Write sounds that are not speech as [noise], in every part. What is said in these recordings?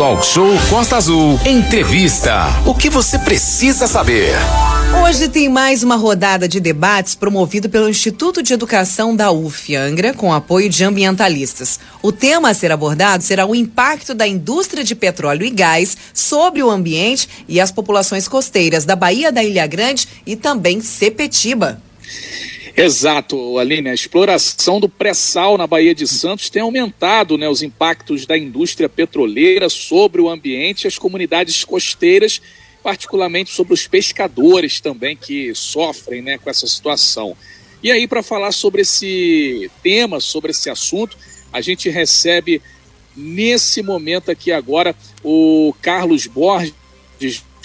Talk Show Costa Azul. Entrevista. O que você precisa saber? Hoje tem mais uma rodada de debates promovido pelo Instituto de Educação da UF Angra, com apoio de ambientalistas. O tema a ser abordado será o impacto da indústria de petróleo e gás sobre o ambiente e as populações costeiras da Baía da Ilha Grande e também Sepetiba. Exato, Aline. A exploração do pré-sal na Baía de Santos tem aumentado né, os impactos da indústria petroleira sobre o ambiente e as comunidades costeiras, particularmente sobre os pescadores também que sofrem né, com essa situação. E aí, para falar sobre esse tema, sobre esse assunto, a gente recebe nesse momento aqui agora o Carlos Borges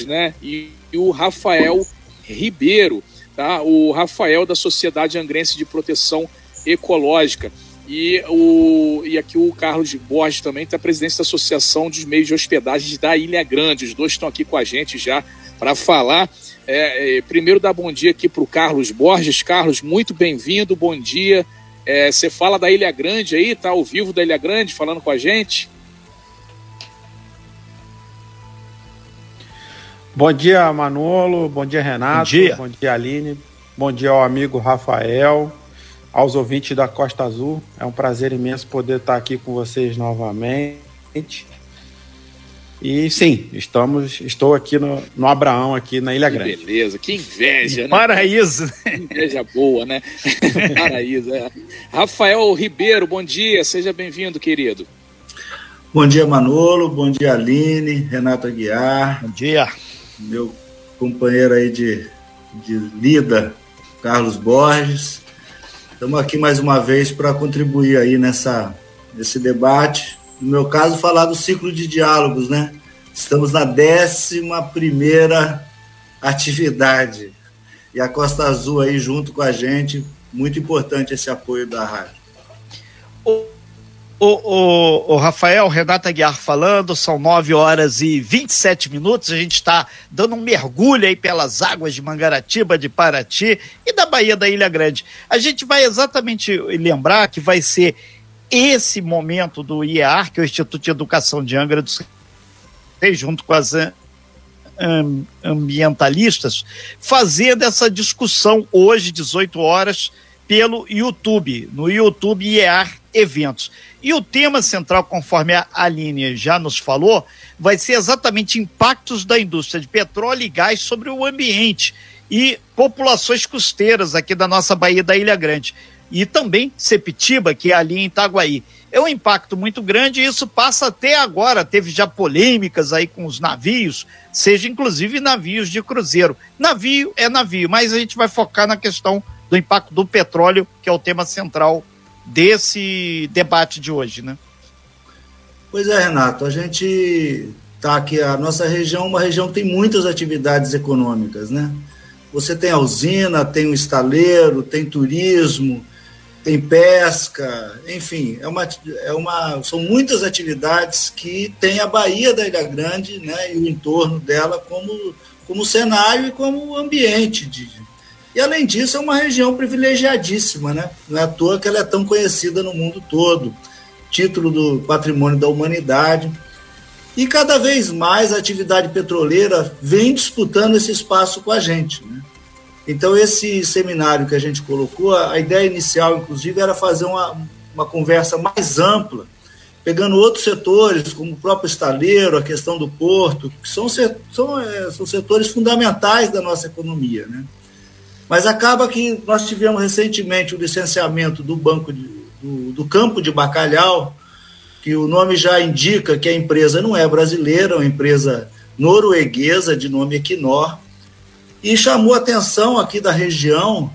né, e o Rafael Ribeiro tá? o Rafael da Sociedade Angrense de Proteção Ecológica. E, o, e aqui o Carlos Borges também está presidente da Associação dos Meios de Hospedagem da Ilha Grande. Os dois estão aqui com a gente já para falar. É, é, primeiro, dar bom dia aqui para o Carlos Borges. Carlos, muito bem-vindo, bom dia. É, você fala da Ilha Grande aí, tá ao vivo da Ilha Grande, falando com a gente? Bom dia, Manolo. Bom dia, Renato. Bom dia. Bom dia, Aline. Bom dia ao amigo Rafael, aos ouvintes da Costa Azul. É um prazer imenso poder estar aqui com vocês novamente. E sim, estamos, estou aqui no, no Abraão, aqui na Ilha que Grande. Beleza, que inveja, né? [laughs] Paraíso. Que inveja boa, né? [laughs] Paraíso, é. Rafael Ribeiro, bom dia, seja bem-vindo, querido. Bom dia, Manolo. Bom dia, Aline, Renato Aguiar. Bom dia meu companheiro aí de, de lida, Carlos Borges. Estamos aqui mais uma vez para contribuir aí nessa, nesse debate. No meu caso, falar do ciclo de diálogos, né? Estamos na décima primeira atividade. E a Costa Azul aí junto com a gente, muito importante esse apoio da rádio. O, o, o, Rafael, Renata Guiar falando, são 9 horas e 27 minutos. A gente está dando um mergulho aí pelas águas de Mangaratiba, de Paraty e da Baía da Ilha Grande. A gente vai exatamente lembrar que vai ser esse momento do IEAR, que é o Instituto de Educação de Angra dos Reis, junto com as ambientalistas, fazendo essa discussão hoje, 18 horas, pelo YouTube, no YouTube IEAR Eventos. E o tema central, conforme a Aline já nos falou, vai ser exatamente impactos da indústria de petróleo e gás sobre o ambiente e populações costeiras aqui da nossa Baía da Ilha Grande. E também Sepitiba, que é ali em Itaguaí. É um impacto muito grande e isso passa até agora. Teve já polêmicas aí com os navios, seja inclusive navios de cruzeiro. Navio é navio, mas a gente vai focar na questão do impacto do petróleo, que é o tema central desse debate de hoje, né? Pois é, Renato, a gente tá aqui, a nossa região uma região que tem muitas atividades econômicas, né? Você tem a usina, tem o estaleiro, tem turismo, tem pesca, enfim, é uma, é uma, são muitas atividades que tem a Baía da Ilha Grande né, e o entorno dela como, como cenário e como ambiente de, e, além disso, é uma região privilegiadíssima, né? Não é à toa que ela é tão conhecida no mundo todo título do Patrimônio da Humanidade. E cada vez mais a atividade petroleira vem disputando esse espaço com a gente. Né? Então, esse seminário que a gente colocou, a ideia inicial, inclusive, era fazer uma, uma conversa mais ampla, pegando outros setores, como o próprio estaleiro, a questão do porto, que são, são, é, são setores fundamentais da nossa economia. Né? Mas acaba que nós tivemos recentemente o licenciamento do banco de, do, do, campo de bacalhau, que o nome já indica que a empresa não é brasileira, é uma empresa norueguesa de nome Equinor, e chamou atenção aqui da região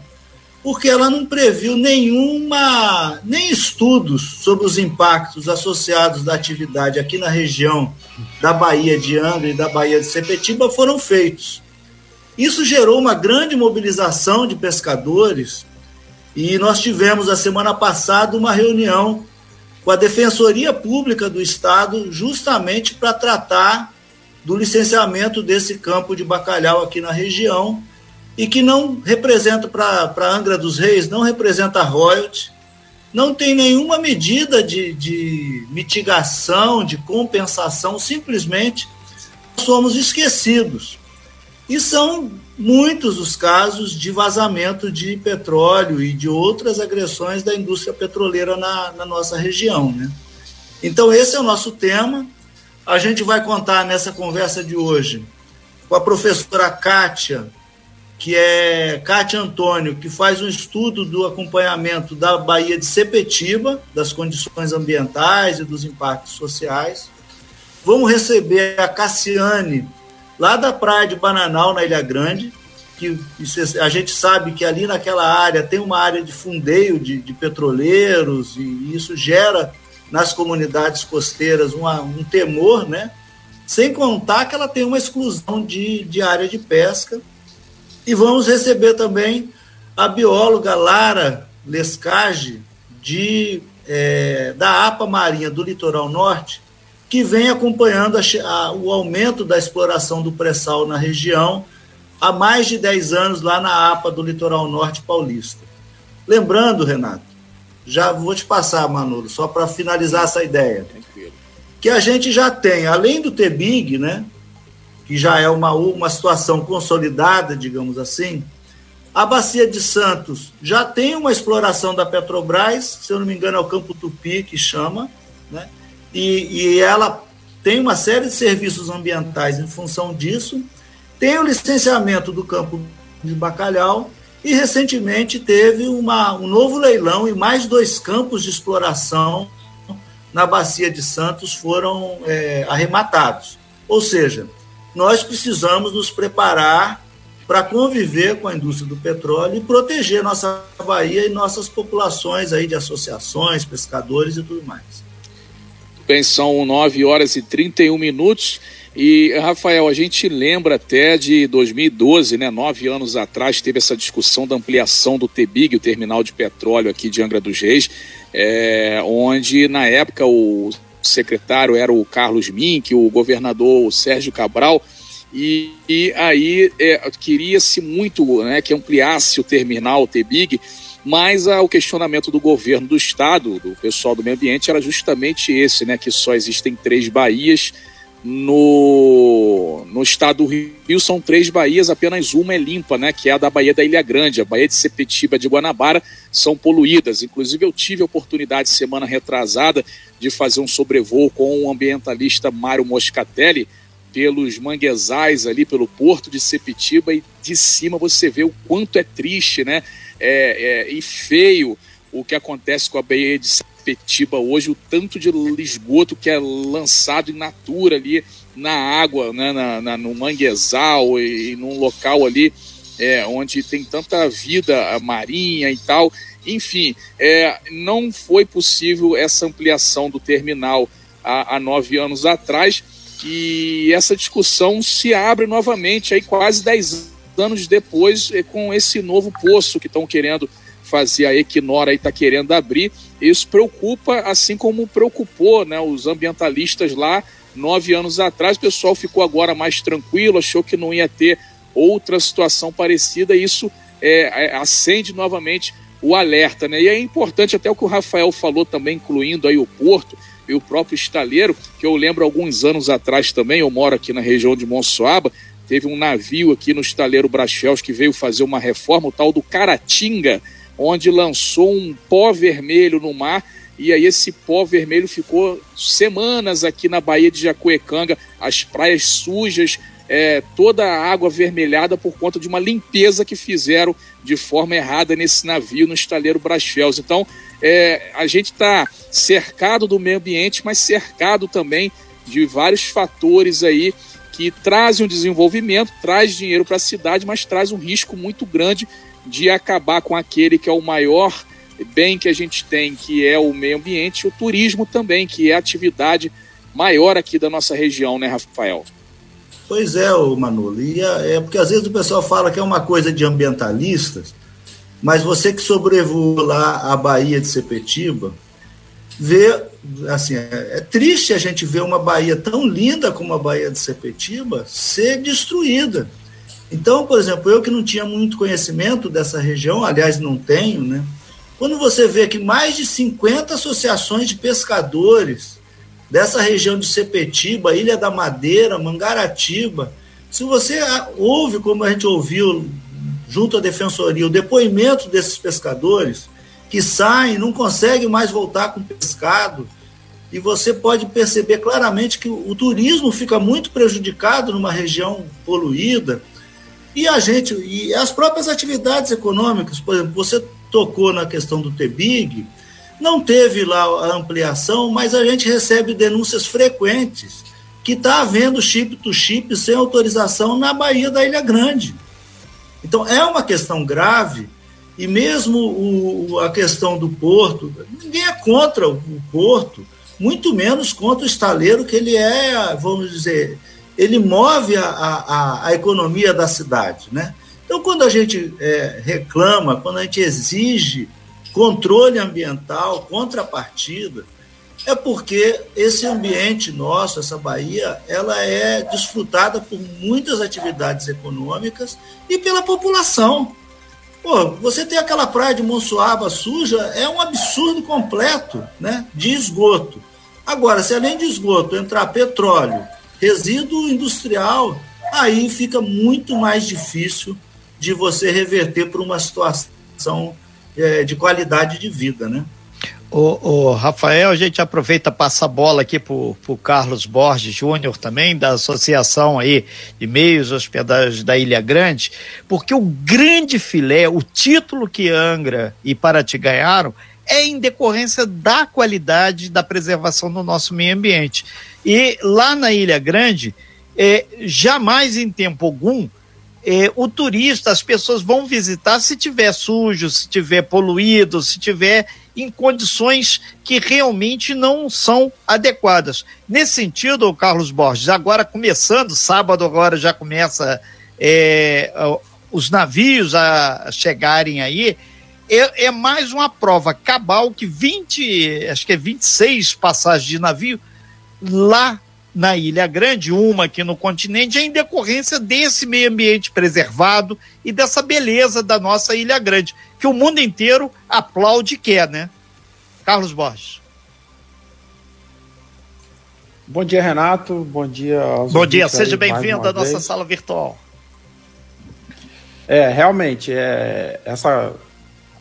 porque ela não previu nenhuma nem estudos sobre os impactos associados da atividade aqui na região da Bahia de Angra e da Bahia de Sepetiba foram feitos. Isso gerou uma grande mobilização de pescadores e nós tivemos a semana passada uma reunião com a Defensoria Pública do Estado justamente para tratar do licenciamento desse campo de bacalhau aqui na região e que não representa para Angra dos Reis, não representa royalty, não tem nenhuma medida de, de mitigação, de compensação, simplesmente somos esquecidos. E são muitos os casos de vazamento de petróleo e de outras agressões da indústria petroleira na, na nossa região. Né? Então, esse é o nosso tema. A gente vai contar nessa conversa de hoje com a professora Kátia, que é Kátia Antônio, que faz um estudo do acompanhamento da Baía de Sepetiba, das condições ambientais e dos impactos sociais. Vamos receber a Cassiane, lá da praia de Bananal, na Ilha Grande, que a gente sabe que ali naquela área tem uma área de fundeio de, de petroleiros, e isso gera nas comunidades costeiras uma, um temor, né? Sem contar que ela tem uma exclusão de, de área de pesca e vamos receber também a bióloga Lara Lescage, de, é, da APA Marinha do Litoral Norte, que vem acompanhando a, a, o aumento da exploração do pré-sal na região há mais de 10 anos lá na APA do Litoral Norte Paulista. Lembrando, Renato, já vou te passar, Manolo, só para finalizar essa ideia, que a gente já tem, além do TBIG, né, que já é uma, uma situação consolidada, digamos assim, a Bacia de Santos já tem uma exploração da Petrobras, se eu não me engano é o Campo Tupi que chama, né? E, e ela tem uma série de serviços ambientais em função disso, tem o licenciamento do Campo de Bacalhau, e recentemente teve uma, um novo leilão e mais dois campos de exploração na Bacia de Santos foram é, arrematados. Ou seja, nós precisamos nos preparar para conviver com a indústria do petróleo e proteger nossa Bahia e nossas populações aí de associações, pescadores e tudo mais. Bem, são 9 horas e 31 minutos. E, Rafael, a gente lembra até de 2012, né? Nove anos atrás, teve essa discussão da ampliação do TBIG, o terminal de petróleo aqui de Angra dos Reis, é, onde na época o secretário era o Carlos Mink, o governador o Sérgio Cabral, e, e aí é, queria-se muito né, que ampliasse o terminal, o TBIG, mas ah, o questionamento do governo do estado, do pessoal do meio ambiente, era justamente esse, né, que só existem três baías no, no estado do Rio são três baías, apenas uma é limpa, né, que é a da Baía da Ilha Grande. A Baía de Sepetiba de Guanabara são poluídas. Inclusive, eu tive a oportunidade, semana retrasada, de fazer um sobrevoo com o ambientalista Mário Moscatelli pelos manguezais ali, pelo porto de Sepetiba, e de cima você vê o quanto é triste né, é, é, e feio o que acontece com a Baía de Sepetiba hoje, o tanto de esgoto que é lançado in natura ali na água, né, na, na, no manguezal e, e num local ali é, onde tem tanta vida marinha e tal. Enfim, é, não foi possível essa ampliação do terminal há, há nove anos atrás e essa discussão se abre novamente aí quase dez anos depois é, com esse novo poço que estão querendo fazer a Equinor aí está querendo abrir. Isso preocupa, assim como preocupou né, os ambientalistas lá nove anos atrás. O pessoal ficou agora mais tranquilo, achou que não ia ter outra situação parecida. E isso é, é, acende novamente o alerta. Né? E é importante até o que o Rafael falou também, incluindo aí o Porto e o próprio estaleiro, que eu lembro alguns anos atrás também, eu moro aqui na região de Monsoaba, teve um navio aqui no estaleiro Brachels que veio fazer uma reforma, o tal do Caratinga, onde lançou um pó vermelho no mar e aí esse pó vermelho ficou semanas aqui na Baía de Jacuecanga, as praias sujas, é, toda a água avermelhada por conta de uma limpeza que fizeram de forma errada nesse navio no estaleiro Brasfels. Então, é, a gente está cercado do meio ambiente, mas cercado também de vários fatores aí que trazem um desenvolvimento, traz dinheiro para a cidade, mas traz um risco muito grande de acabar com aquele que é o maior bem que a gente tem, que é o meio ambiente, o turismo também, que é a atividade maior aqui da nossa região, né, Rafael? Pois é, Manolo. E é, porque às vezes o pessoal fala que é uma coisa de ambientalistas, mas você que sobrevoou lá a Bahia de Sepetiba, vê, assim, é, é triste a gente ver uma Bahia tão linda como a Bahia de Sepetiba ser destruída. Então, por exemplo, eu que não tinha muito conhecimento dessa região, aliás, não tenho, né? quando você vê que mais de 50 associações de pescadores dessa região de Sepetiba, Ilha da Madeira, Mangaratiba, se você ouve, como a gente ouviu junto à defensoria, o depoimento desses pescadores que saem, não conseguem mais voltar com pescado, e você pode perceber claramente que o, turismo fica muito prejudicado numa região poluída, e a gente, e as próprias atividades econômicas, por exemplo, você tocou na questão do TBIG, não teve lá a ampliação, mas a gente recebe denúncias frequentes que está havendo chip to chip sem autorização na Bahia da Ilha Grande. Então é uma questão grave e mesmo o, a questão do porto, ninguém é contra o porto, muito menos contra o estaleiro que ele é, vamos dizer, ele move a, a, a economia da cidade, né? Então, quando a gente é, reclama, quando a gente exige controle ambiental, contrapartida, é porque esse ambiente nosso, essa Bahia, ela é desfrutada por muitas atividades econômicas e pela população. Pô, você tem aquela praia de Monsuaba suja, é um absurdo completo né, de esgoto. Agora, se além de esgoto entrar petróleo, resíduo industrial, aí fica muito mais difícil de você reverter para uma situação é, de qualidade de vida, né? O, Rafael, a gente aproveita passa a bola aqui para o Carlos Borges Júnior também, da Associação aí de Meios Hospedagens da Ilha Grande, porque o grande filé, o título que Angra e Paraty ganharam, é em decorrência da qualidade da preservação do nosso meio ambiente. E lá na Ilha Grande, é, jamais em tempo algum é, o turista, as pessoas vão visitar se tiver sujo, se tiver poluído, se tiver em condições que realmente não são adequadas. Nesse sentido, Carlos Borges, agora começando, sábado agora já começa é, os navios a chegarem aí, é, é, mais uma prova cabal que 20, acho que é 26 passagens de navio lá na Ilha Grande, uma aqui no continente, é em decorrência desse meio ambiente preservado e dessa beleza da nossa Ilha Grande, que o mundo inteiro aplaude e quer, né? Carlos Borges. Bom dia, Renato. Bom dia aos Bom dia, seja bem-vindo à nossa sala virtual. É, realmente, é, essa,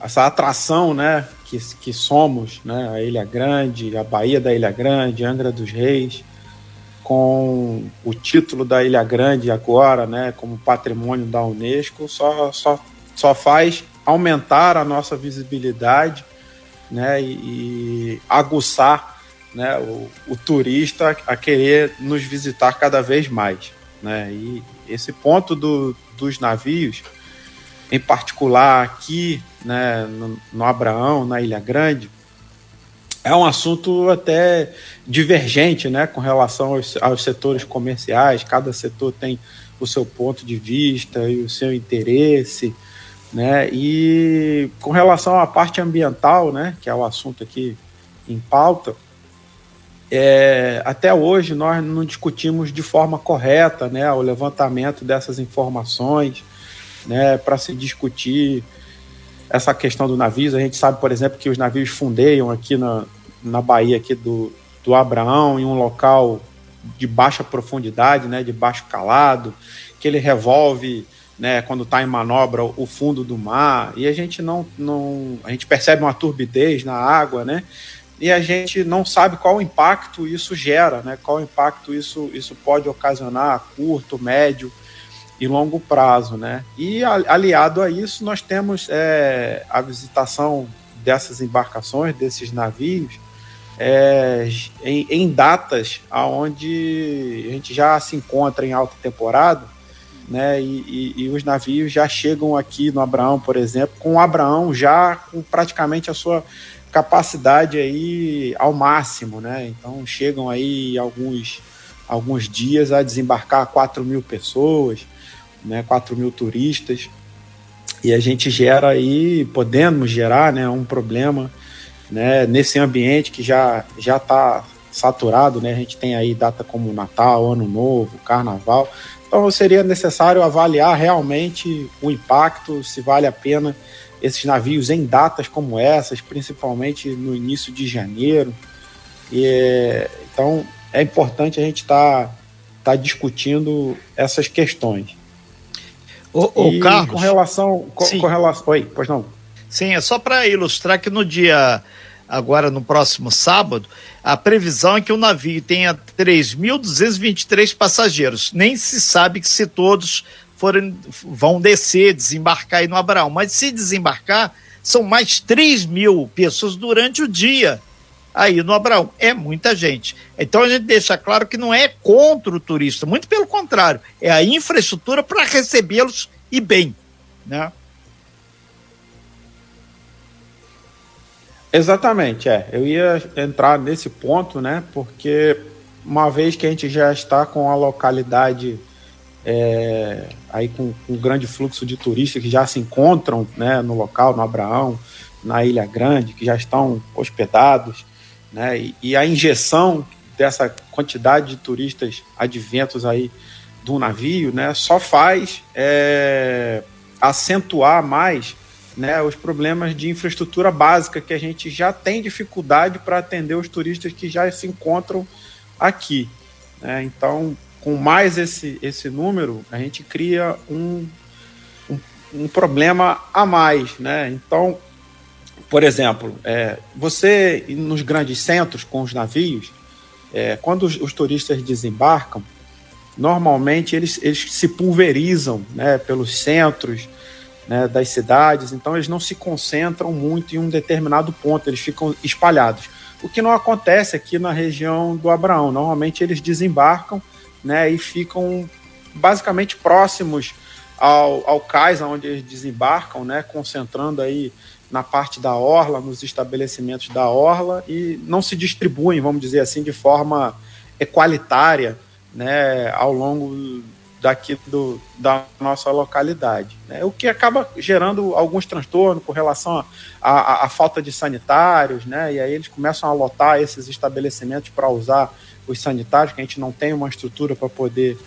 essa atração, né, que, que somos, né, a Ilha Grande, a Baía da Ilha Grande, Angra dos Reis, com o título da Ilha Grande agora, né, como patrimônio da Unesco, só, só, só faz aumentar a nossa visibilidade né, e, e aguçar né, o, o, turista a querer nos visitar cada vez mais. Né? E esse ponto do, dos navios, em particular aqui né, no, no Abraão, na Ilha Grande, é um assunto até divergente né, com relação aos, aos, setores comerciais, cada setor tem o seu ponto de vista e o seu interesse, né? E com relação à parte ambiental, né, que é o assunto aqui em pauta, é, até hoje nós não discutimos de forma correta né, o levantamento dessas informações né, para se discutir essa questão do navio. A gente sabe, por exemplo, que os navios fundeiam aqui na, na Bahia aqui do, do Abraão, em um local de baixa profundidade, né, de baixo calado, que ele revolve, né, quando está em manobra, o fundo do mar, e a gente não, não, a gente percebe uma turbidez na água, né, e a gente não sabe qual impacto isso gera, né, qual impacto isso, isso pode ocasionar a curto, médio e longo prazo, né, e aliado a isso nós temos é, a visitação dessas embarcações, desses navios, é, em, em, datas aonde a gente já se encontra em alta temporada, né? E, e, e, os navios já chegam aqui no Abraão, por exemplo, com o Abraão já com praticamente a sua capacidade aí ao máximo, né? Então chegam aí alguns alguns dias a desembarcar 4 mil pessoas, né? 4 mil turistas e a gente gera aí, podemos gerar, né? Um problema né, nesse ambiente que já já está saturado, né? A gente tem aí data como Natal, Ano Novo, Carnaval. Então seria necessário avaliar realmente o impacto, se vale a pena esses navios em datas como essas, principalmente no início de janeiro. E, então é importante a gente estar tá, tá discutindo essas questões. O, o Carlos, com relação, com, com, relação, oi, pois não? Sim, é só para ilustrar que no dia agora no próximo sábado, a previsão é que o navio tenha 3.223 passageiros. Nem se sabe que se todos forem, vão descer, desembarcar aí no Abraão. Mas se desembarcar, são mais 3 mil pessoas durante o dia aí no Abraão. É muita gente. Então a gente deixa claro que não é contra o turista, muito pelo contrário, é a infraestrutura para recebê-los e bem, né? Exatamente, é. Eu ia entrar nesse ponto, né? Porque uma vez que a gente já está com a localidade é, aí com, com um grande fluxo de turistas que já se encontram né, no local, no Abraão, na Ilha Grande, que já estão hospedados, né? E, e a injeção dessa quantidade de turistas adventos aí do navio, né? Só faz é, acentuar mais né, os problemas de infraestrutura básica que a gente já tem dificuldade para atender os turistas que já se encontram aqui. Né? Então, com mais esse, esse número, a gente cria um, um, um problema a mais. Né? Então, por exemplo, é, você nos grandes centros com os navios, é, quando os, os, turistas desembarcam, normalmente eles, eles se pulverizam né, pelos centros, né, das cidades, então eles não se concentram muito em um determinado ponto, eles ficam espalhados. O que não acontece aqui na região do Abraão. Normalmente eles desembarcam né, e ficam basicamente próximos ao, ao cais onde eles desembarcam, né, concentrando aí na parte da orla, nos estabelecimentos da orla e não se distribuem, vamos dizer assim, de forma equalitária né, ao longo daqui do, da nossa localidade. Né? O que acaba gerando alguns transtornos com relação à falta de sanitários, né? e aí eles começam a lotar esses estabelecimentos para usar os sanitários, que a gente não tem uma estrutura para poder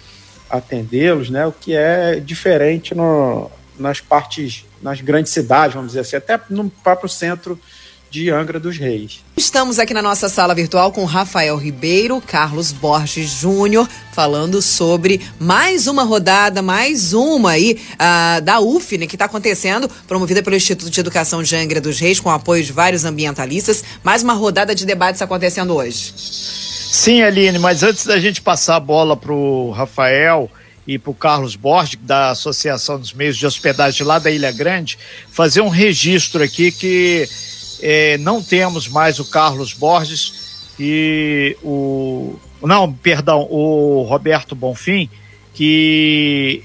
atendê-los, né? o que é diferente no, nas partes, nas grandes cidades, vamos dizer assim, até no próprio centro de Angra dos Reis. Estamos aqui na nossa sala virtual com Rafael Ribeiro, Carlos Borges Júnior, falando sobre mais uma rodada, mais uma aí uh, da UF, né, que está acontecendo, promovida pelo Instituto de Educação de Angra dos Reis, com apoio de vários ambientalistas. Mais uma rodada de debates acontecendo hoje. Sim, Aline, mas antes da gente passar a bola para o Rafael e para o Carlos Borges, da Associação dos Meios de Hospedagem lá da Ilha Grande, fazer um registro aqui que é, não temos mais o Carlos Borges e o. Não, perdão, o Roberto Bonfim, que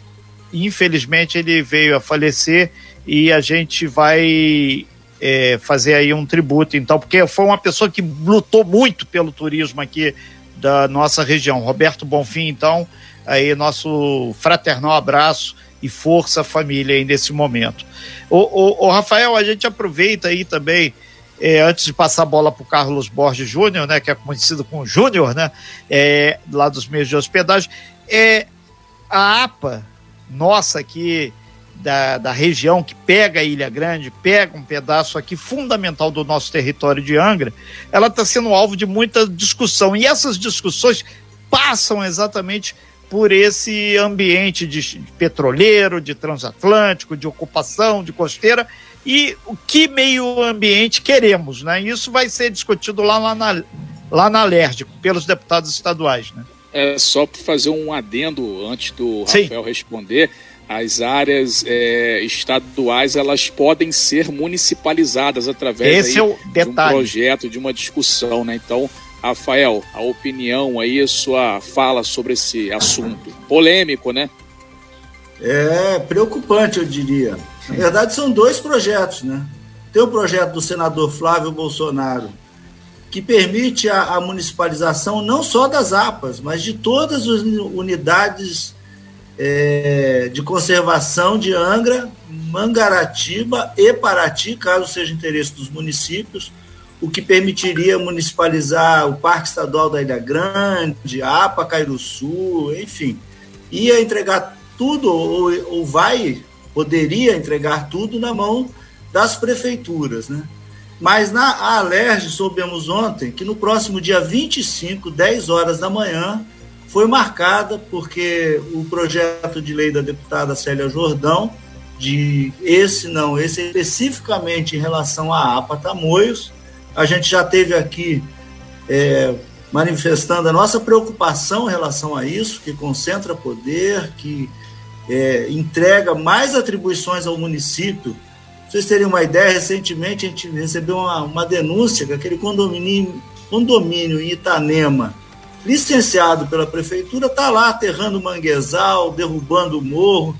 infelizmente ele veio a falecer e a gente vai é, fazer aí um tributo, então, porque foi uma pessoa que lutou muito pelo turismo aqui da nossa região. Roberto Bonfim, então, aí nosso fraternal abraço e força família aí nesse momento. O, o, o Rafael, a gente aproveita aí também é, antes de passar a bola para o Carlos Borges Júnior, né, que é conhecido como Júnior, né, é, lá dos meios de hospedagem, é a APA nossa aqui da, da região que pega a Ilha Grande, pega um pedaço aqui fundamental do nosso território de Angra, ela está sendo alvo de muita discussão e essas discussões passam exatamente por esse ambiente de, petroleiro, de transatlântico, de ocupação, de costeira e o que meio ambiente queremos, né? Isso vai ser discutido lá, lá na, lá na LERJ, pelos deputados estaduais, né? É só para fazer um adendo antes do Sim. Rafael responder. As áreas é, estaduais elas podem ser municipalizadas através Esse aí, é de um projeto, de uma discussão, né? Então, Rafael, a opinião aí, a sua fala sobre esse assunto polêmico, né? É preocupante, eu diria. Na verdade, são dois projetos, né? Tem o projeto do senador Flávio Bolsonaro, que permite a, a municipalização não só das APAs, mas de todas as unidades é, de conservação de Angra, Mangaratiba e Paraty, caso seja interesse dos municípios, o que permitiria municipalizar o Parque Estadual da Ilha Grande, a APA Cairuçu, enfim. Ia entregar tudo, ou, ou vai poderia entregar tudo na mão das prefeituras, né? Mas na Alerj soubemos ontem que no próximo dia 25, 10 horas da manhã, foi marcada porque o projeto de lei da deputada Célia Jordão, de esse não, esse especificamente em relação à APA Tamoios, a gente já teve aqui é, manifestando a nossa preocupação em relação a isso, que concentra poder, que é, entrega mais atribuições ao município. Vocês terem uma ideia, recentemente a gente recebeu uma, uma denúncia que aquele condomínio, condomínio em Itanema, licenciado pela prefeitura, está lá aterrando manguezal, derrubando o morro,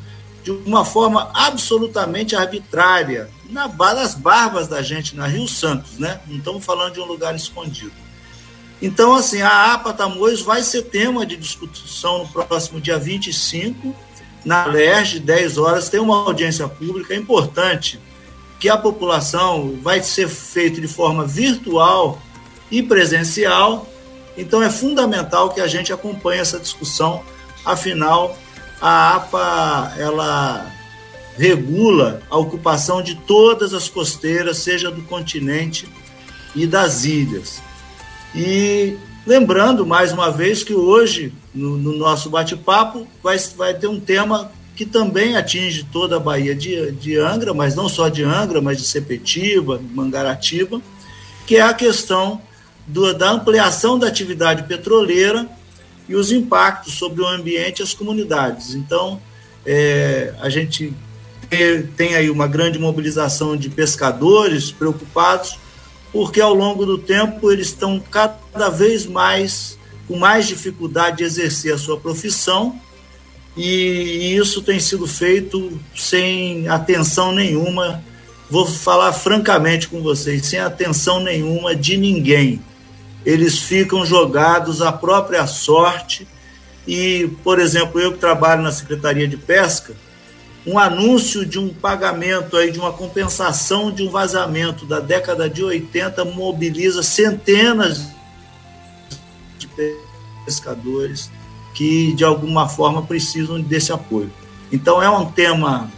de uma forma absolutamente arbitrária, na, nas barbas da gente, na Rio Santos, né? Não estamos falando de um lugar escondido. Então, assim, a APA Tamoios vai ser tema de discussão no próximo dia 25, na LERJ, 10 horas, tem uma audiência pública é importante que a população vai ser feito de forma virtual e presencial, então é fundamental que a gente acompanhe essa discussão, afinal, a APA, ela regula a ocupação de todas as costeiras, seja do continente e das ilhas. E lembrando mais uma vez que hoje, no, no nosso bate-papo, vai, vai ter um tema que também atinge toda a Bahia de, de Angra, mas não só de Angra, mas de Sepetiba, Mangaratiba, que é a questão do, da ampliação da atividade petroleira e os impactos sobre o ambiente e as comunidades. Então, é, a gente tem aí uma grande mobilização de pescadores preocupados porque ao longo do tempo eles estão cada vez mais com mais dificuldade de exercer a sua profissão e isso tem sido feito sem atenção nenhuma. Vou falar francamente com vocês, sem atenção nenhuma de ninguém. Eles ficam jogados à própria sorte. E, por exemplo, eu que trabalho na Secretaria de Pesca, um anúncio de um pagamento aí de uma compensação de um vazamento da década de 80 mobiliza centenas de pescadores que de alguma forma precisam desse apoio. Então é um tema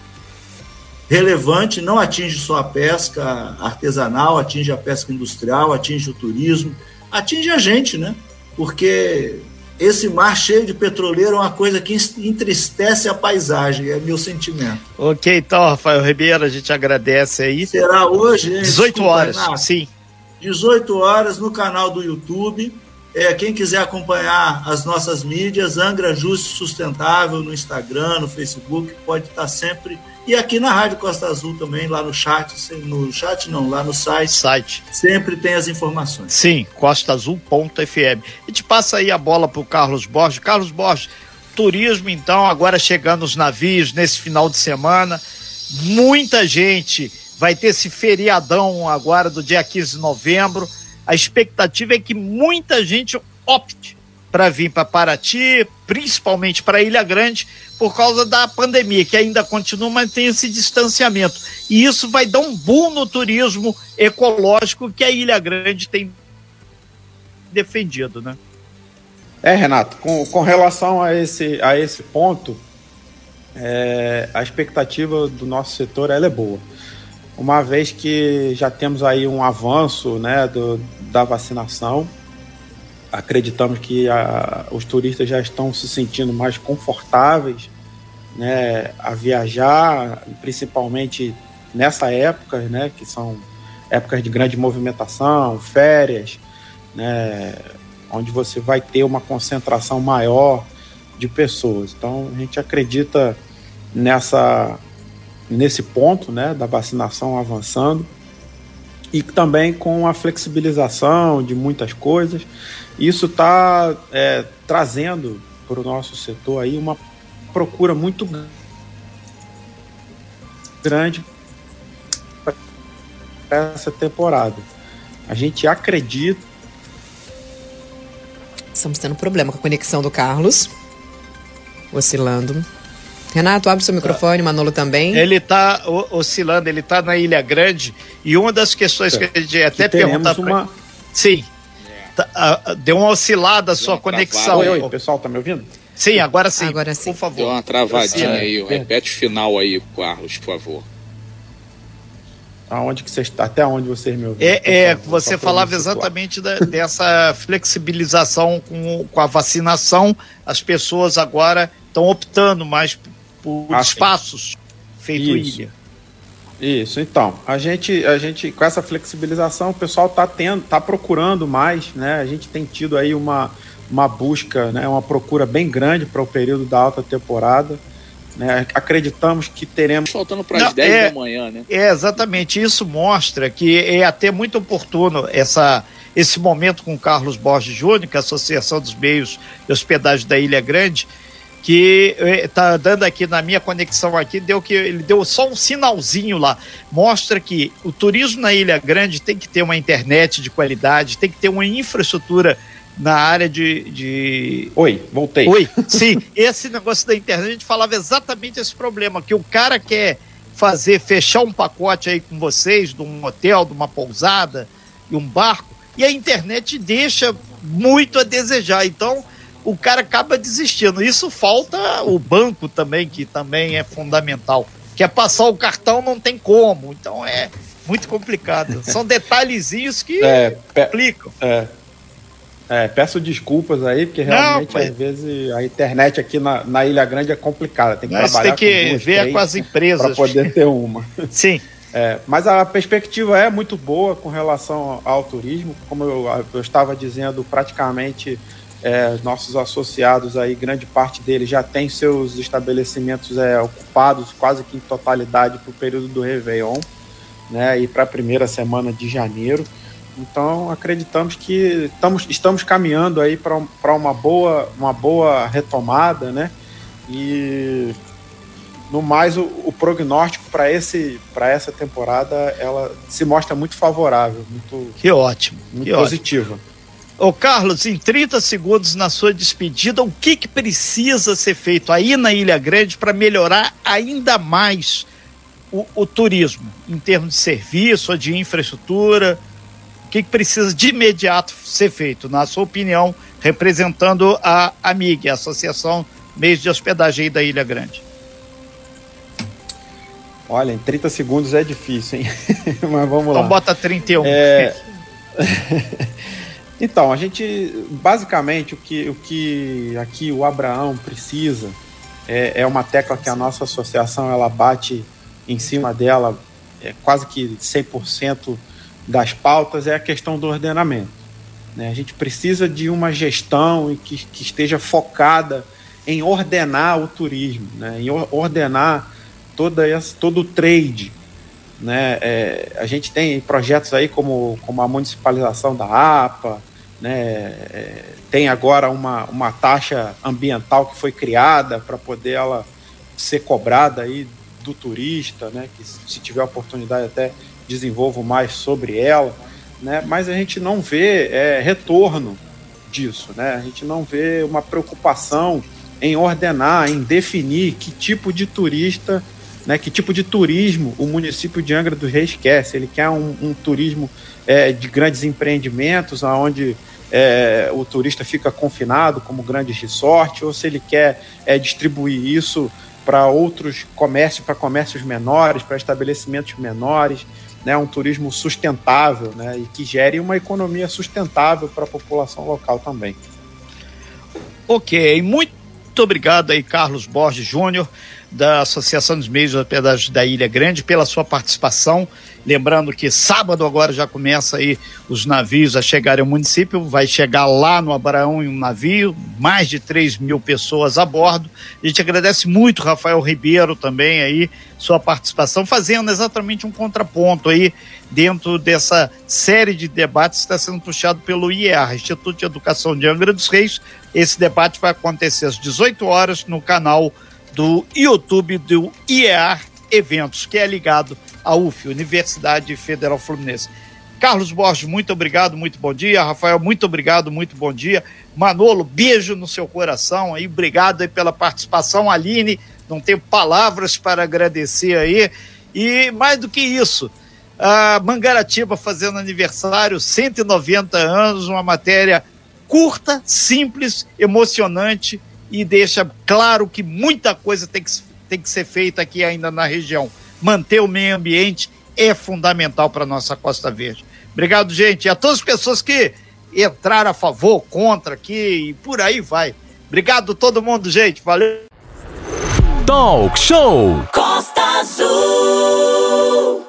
relevante, não atinge só a pesca artesanal, atinge a pesca industrial, atinge o turismo, atinge a gente, né? Porque esse mar cheio de petroleiro é uma coisa que entristece a paisagem, é meu sentimento. Ok, então, Rafael Ribeiro, a gente agradece aí. Será hoje, hein? 18 Desculpa, horas, Renato. sim. 18 horas no canal do YouTube. É, quem quiser acompanhar as nossas mídias, Angra Justo Sustentável no Instagram, no Facebook, pode estar sempre e aqui na Rádio Costa Azul também, lá no chat, no chat não, lá no site. Site. Sempre tem as informações. Sim, costaazul.fm. E te passa aí a bola para o Carlos Borges. Carlos Borges, turismo então, agora chegando os navios nesse final de semana. Muita gente vai ter esse feriadão agora do dia 15 de novembro. A expectativa é que muita gente opte para vir para Paraty, principalmente para Ilha Grande, por causa da pandemia, que ainda continua, mas tem esse distanciamento. E isso vai dar um boom no turismo ecológico que a Ilha Grande tem defendido, né? É, Renato, com, com relação a esse, a esse ponto, é, a expectativa do nosso setor ela é boa. Uma vez que já temos aí um avanço né, do, da vacinação, acreditamos que a, os turistas já estão se sentindo mais confortáveis né, a viajar, principalmente nessa época, né, que são épocas de grande movimentação, férias, né, onde você vai ter uma concentração maior de pessoas. Então a gente acredita nessa nesse ponto, né, da vacinação avançando e também com a flexibilização de muitas coisas isso está é, trazendo para o nosso setor aí uma procura muito grande para essa temporada. A gente acredita. Estamos tendo problema com a conexão do Carlos. Oscilando. Renato, abre seu microfone, Manolo também. Ele está oscilando, ele está na Ilha Grande. E uma das questões é. que a gente até perguntar. Uma... Pra... Sim, Tá, deu uma oscilada a sua conexão. Oi, oi, pessoal, tá me ouvindo? Sim, agora sim. Agora sim. Por favor. Deu uma travadinha aí. Repete o final aí, Carlos, por favor. aonde que vocês até onde vocês me ouviram. É, é você falava exatamente da, dessa flexibilização com, com a vacinação. As pessoas agora estão optando mais por ah, espaços feito Isso. ilha. Isso, então, a gente, a gente, com essa flexibilização, o pessoal está tendo, tá procurando mais, né? A gente tem tido aí uma, uma busca, né? Uma procura bem grande para o período da alta temporada. Né? Acreditamos que teremos. Faltando para as 10 é, da manhã, né? É, exatamente. Isso mostra que é até muito oportuno essa, esse momento com o Carlos Borges Júnior, que é a Associação dos Meios de Hospedagem da Ilha Grande, que está dando aqui na minha conexão aqui, deu que ele deu só um sinalzinho lá. Mostra que o turismo na Ilha Grande tem que ter uma internet de qualidade, tem que ter uma infraestrutura na área de, de. Oi, voltei. Oi, sim. [laughs] Esse negócio da internet, a gente falava exatamente esse problema, que o cara quer fazer, fechar um pacote aí com vocês, de um hotel, de uma pousada e um barco, e a internet deixa muito a desejar. Então, o cara acaba desistindo. Isso falta o banco também, que também é fundamental. Quer passar o cartão, não tem como. Então é muito complicado. São [laughs] detalhezinhos que é, complicam. É. É, peço desculpas aí, porque realmente Não, às vezes a internet aqui na, na, Ilha Grande é complicada. Tem que mas trabalhar tem que com duas, ver com as empresas para poder ter uma. [laughs] Sim. É, mas a perspectiva é muito boa com relação ao turismo, como eu, eu estava dizendo, praticamente é, nossos associados aí, grande parte deles já tem seus estabelecimentos é, ocupados quase que em totalidade para o período do Réveillon, né, e para a primeira semana de janeiro. Então acreditamos que estamos, estamos caminhando aí para uma boa, uma boa retomada, né? E no mais o, o prognóstico para esse para essa temporada ela se mostra muito favorável, muito que ótimo, muito que positiva. Ótimo. Ô Carlos, em 30 segundos na sua despedida, o que, que precisa ser feito aí na Ilha Grande para melhorar ainda mais o, o, turismo, em termos de serviço, de infraestrutura, o que, que precisa de imediato ser feito, na sua opinião, representando a AMIG, a Associação Meios de Hospedagem da Ilha Grande? Olha, em 30 segundos é difícil, hein? [laughs] Mas vamos então lá. Então bota 31. É... [laughs] então, a gente, basicamente, o que, o que aqui o Abraão precisa é, é uma tecla que a nossa associação ela bate em cima dela é, quase que 100% das pautas é a questão do ordenamento. Né? A gente precisa de uma gestão que, que esteja focada em ordenar o turismo, né? em ordenar toda essa, todo o trade. Né? É, a gente tem projetos aí como, como a municipalização da APA, né? É, tem agora uma, uma taxa ambiental que foi criada para poder ela ser cobrada aí do turista, né? que se tiver oportunidade até desenvolvo mais sobre ela, né? mas a gente não vê é, retorno disso, né? a gente não vê uma preocupação em ordenar, em definir que tipo de turista, né, que tipo de turismo o município de Angra dos Reis quer. Se ele quer um, um turismo é, de grandes empreendimentos, onde é, o turista fica confinado como grande resort, ou se ele quer é, distribuir isso para outros comércios, para comércios menores, para estabelecimentos menores né, um turismo sustentável né, e que gere uma economia sustentável para a população local também. Ok, muito obrigado aí, Carlos Borges Júnior, da Associação dos Meios de Hospedagem da Ilha Grande, pela sua participação. Lembrando que sábado agora já começa aí os navios a chegarem ao município, vai chegar lá no Abraão em um navio, mais de 3 mil pessoas a bordo. A gente agradece muito Rafael Ribeiro também aí, sua participação, fazendo exatamente um contraponto aí dentro dessa série de debates que está sendo puxado pelo IER, Instituto de Educação de Angra dos Reis. Esse debate vai acontecer às 18 horas no canal do YouTube do IER Eventos, que é ligado à UF, Universidade Federal Fluminense. Carlos Borges, muito obrigado, muito bom dia. Rafael, muito obrigado, muito bom dia. Manolo, beijo no seu coração aí, obrigado aí pela participação. Aline, não tenho palavras para agradecer aí. E mais do que isso, a Mangaratiba fazendo aniversário, 190 anos, uma matéria curta, simples, emocionante e deixa claro que muita coisa tem que, tem que ser feita aqui ainda na região. Manter o meio ambiente é fundamental para a nossa Costa Verde. Obrigado, gente. E a todas as pessoas que entraram a favor, contra aqui e por aí vai. Obrigado todo mundo, gente. Valeu. Talk Show Costa Azul.